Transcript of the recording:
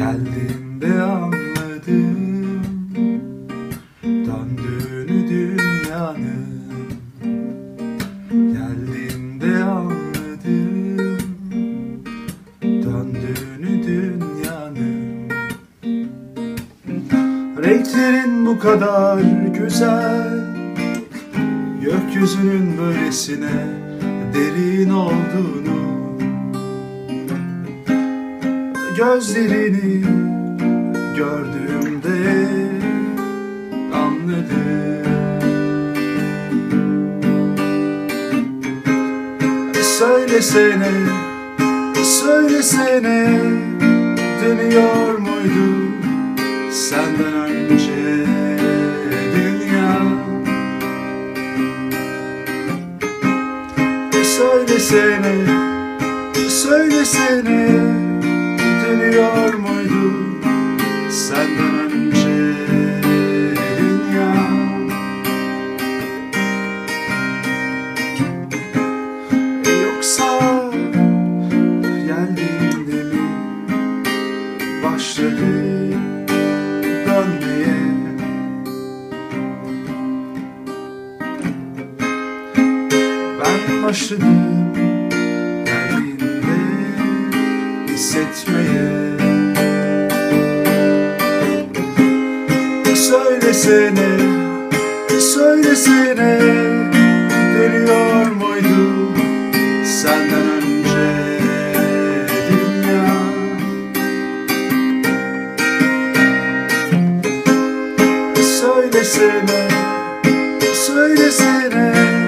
Geldiğinde anladım. Döndüğünü dünyanın. Geldiğinde anladım. Döndüğünü dünyanın. Renklerin bu kadar güzel. Gökyüzünün böylesine derin olduğunu Gözlerini gördüğümde anladım. Söylesene, söylesene Dönüyor muydu senden önce dünya? Söylesene, söylesene dönmeye Ben başladım geldiğinde hissetmeye. Söylesene, söylesene söylesene Söylesene.